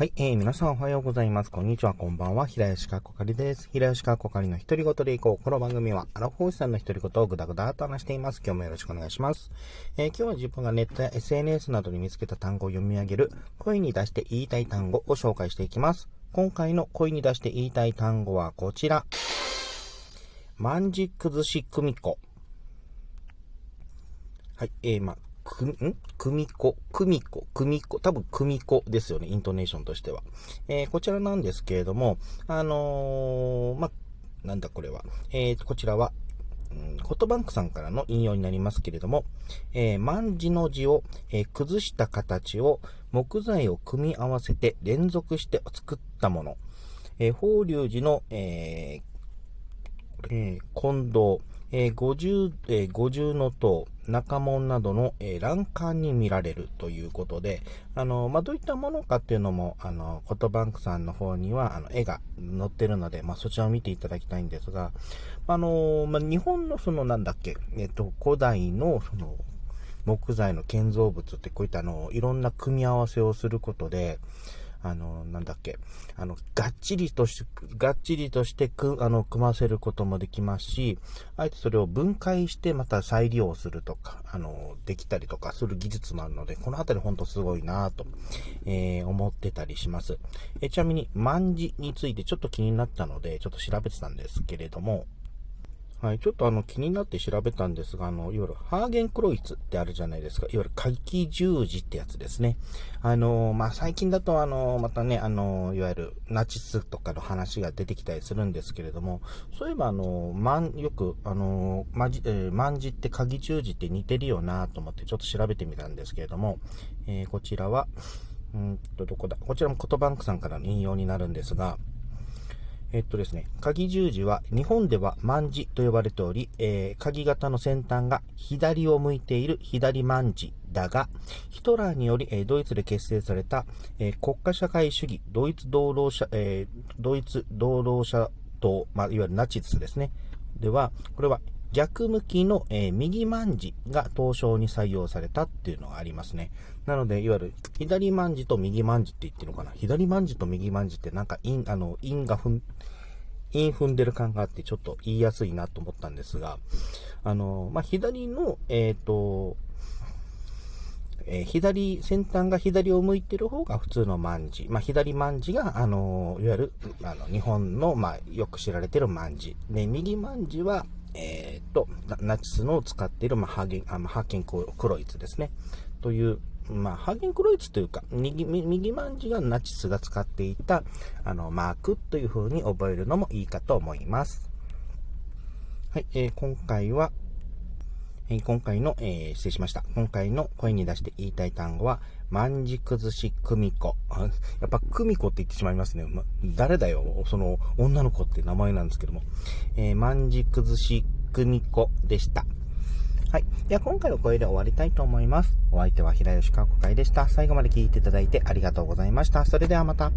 はい、えー、皆さんおはようございます。こんにちは、こんばんは。平吉かっこかりです。平吉かっこかりの独り言でいこう。この番組は、アラフォーさんの独り言をぐだぐだと話しています。今日もよろしくお願いします。えー、今日は自分がネットや SNS などに見つけた単語を読み上げる、声に出して言いたい単語を紹介していきます。今回の声に出して言いたい単語はこちら。万事崩し組み子。はい、えー、まく、ん？くみこ、くみこ、くみこ、多分くみこですよね、イントネーションとしては。えー、こちらなんですけれども、あのー、ま、なんだこれは。えー、こちらは、うん、コットバンクさんからの引用になりますけれども、えー、万字の字を、えー、崩した形を木材を組み合わせて連続して作ったもの。えー、法隆寺の、えー、えー、近藤、えー、50、えー、50の塔、中門などの、えー、欄干に見られるということで、あの、まあ、どういったものかっていうのも、あの、コトバンクさんの方には、あの、絵が載ってるので、まあ、そちらを見ていただきたいんですが、あの、まあ、日本のその、なんだっけ、えっ、と、古代の、その、木材の建造物ってこういったあの、いろんな組み合わせをすることで、あの、なんだっけ、あの、がっちりとして、がっちりとしてく、あの、組ませることもできますし、あえてそれを分解してまた再利用するとか、あの、できたりとかする技術もあるので、このあたりほんとすごいなと、えー、思ってたりします。えちなみに、万字についてちょっと気になったので、ちょっと調べてたんですけれども、はい、ちょっとあの気になって調べたんですが、あの、いわゆるハーゲンクロイツってあるじゃないですか。いわゆる回帰十字ってやつですね。あの、まあ、最近だとあの、またね、あの、いわゆるナチスとかの話が出てきたりするんですけれども、そういえばあの、まん、よく、あの、まじ、えー、万字って鍵十字って似てるよなと思ってちょっと調べてみたんですけれども、えー、こちらは、うんと、どこだ？こちらもコトバンクさんからの引用になるんですが、えっとですね、鍵十字は日本では万字と呼ばれており、えー、鍵型の先端が左を向いている左万字だが、ヒトラーにより、えー、ドイツで結成された、えー、国家社会主義、ドイツ道路者、えドイツ道路者党、まあ、いわゆるナチスですね。では、これは逆向きの、えー、右万字が東証に採用されたっていうのがありますね。なので、いわゆる左万字と右万字って言ってるのかな。左万字と右万字ってなんか陰、あの、陰が踏ん、陰踏んでる感があってちょっと言いやすいなと思ったんですが、あの、まあ、左の、えっ、ー、と、えー、左、先端が左を向いてる方が普通の万字。まあ、左万字が、あの、いわゆる、あの、日本の、まあ、よく知られてる万字。で、右万字は、と、ナチスの使っている、まあ、ハーゲン、あまあ、ハーゲンクロイツですね。という、まあ、ハーゲンクロイツというか、右、右万字がナチスが使っていた、あの、マークという風に覚えるのもいいかと思います。はい、えー、今回は、えー、今回の、えー、失礼しました。今回の声に出して言いたい単語は、万字崩し組み子。やっぱ組子って言ってしまいますね。ま、誰だよ、その女の子って名前なんですけども。えー、万字崩しくみこでした。はい。では今回はこれで終わりたいと思います。お相手は平吉川子会でした。最後まで聞いていただいてありがとうございました。それではまた。